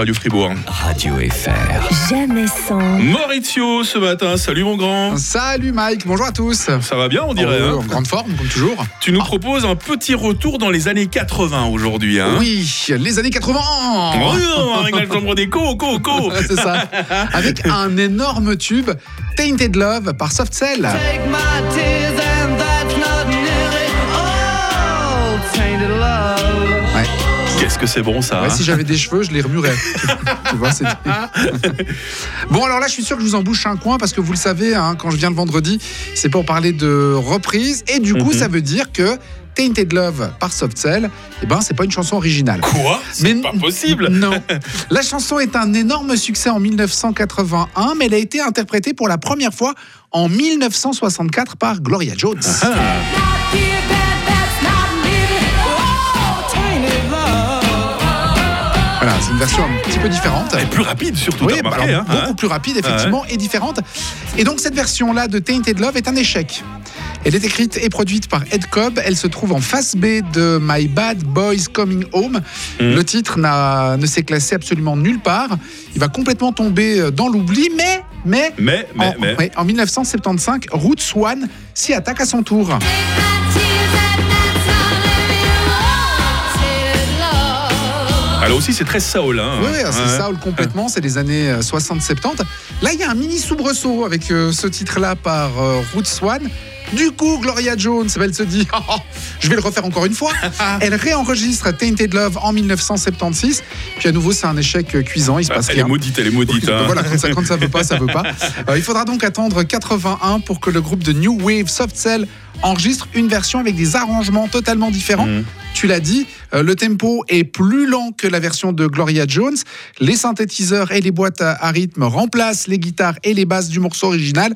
Radio Fribourg. Radio FR. Jamais sans. Maurizio ce matin, salut mon grand. Salut Mike, bonjour à tous. Ça va bien on dirait Oh, hein en grande forme, comme toujours. Tu nous proposes un petit retour dans les années 80 aujourd'hui. Hein Oui, les années 80. Oh non, avec la chambre des co, co, co. C'est ça. Avec un énorme tube, Tainted Love par Soft Cell. Take my tears que c'est bon ça Ouais, hein si j'avais des cheveux, je les remuerais. tu vois, c'est. bon, alors là, je suis sûr que je vous embouche un coin parce que vous le savez, hein, quand je viens le vendredi, c'est pour parler de reprise. Et du coup, Mhm. ça veut dire que Tainted Love par Soft Cell, eh ben, c'est pas une chanson originale. Quoi? C'est Mais pas possible. Non. La chanson est un énorme succès en 1981, mais elle a été interprétée pour la première fois en 1964 par Gloria Jones. Ah. Un petit peu différente. Et plus rapide surtout, Oui, bah remarqué, alors, hein beaucoup plus rapide, effectivement, et différente. Et donc, cette version-là de Tainted Love est un échec. Elle est écrite et produite par Ed Cobb. Elle se trouve en face B de My Bad Boys Coming Home. Mhm. Le titre n'a- ne s'est classé absolument nulle part. Il va complètement tomber dans l'oubli, mais, mais, Mais, mais, en, mais. en 1975, Roots One s'y attaque à son tour. Alors aussi c'est très soul. Hein Oui, c'est Ouais. ça, complètement. C'est les années euh, 60-70. Là, il y a un mini soubresaut avec euh, ce titre-là par euh, One. Du coup, Gloria Jones, elle se dit, Oh, je vais le refaire encore une fois. elle réenregistre Tainted Love en 1976. Puis à nouveau, c'est un échec euh, cuisant. Il se passe Elle est maudite, elle est maudite. Donc hein. Voilà, quand ça, quand ça veut pas, ça veut pas. Euh, il faudra donc attendre 81 pour que le groupe de New Wave Soft Cell enregistre une version avec des arrangements totalement différents. Mhm. Tu l'as dit, euh, le tempo est plus lent que la version de Gloria Jones. Les synthétiseurs et les boîtes à, à rythme remplacent les guitares et les basses du morceau original.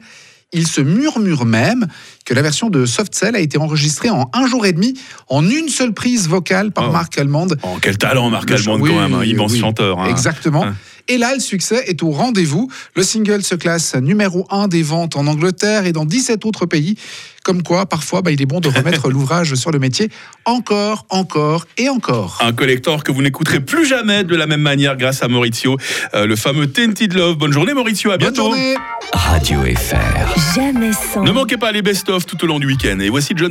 Il se murmure même que la version de Soft Cell a été enregistrée en un jour et demi, en une seule prise vocale par Oh. Mark Almond. Oh, quel talent Marc ch- quand même, un oui, immense oui. chanteur. hein. Exactement. Hein. Et là, le succès est au rendez-vous. Le single se classe numéro 1 des ventes en Angleterre et dans 17 autres pays. Comme quoi, parfois, bah, il est bon de remettre l'ouvrage sur le métier encore, encore et encore. Un collector que vous n'écouterez plus jamais de la même manière grâce à Maurizio, euh, le fameux Tainted Love. Bonne journée Maurizio, à Bonne bientôt. journée Radio FR. Jamais sans. Ne manquez pas les best-of tout au long du week-end. Et voici John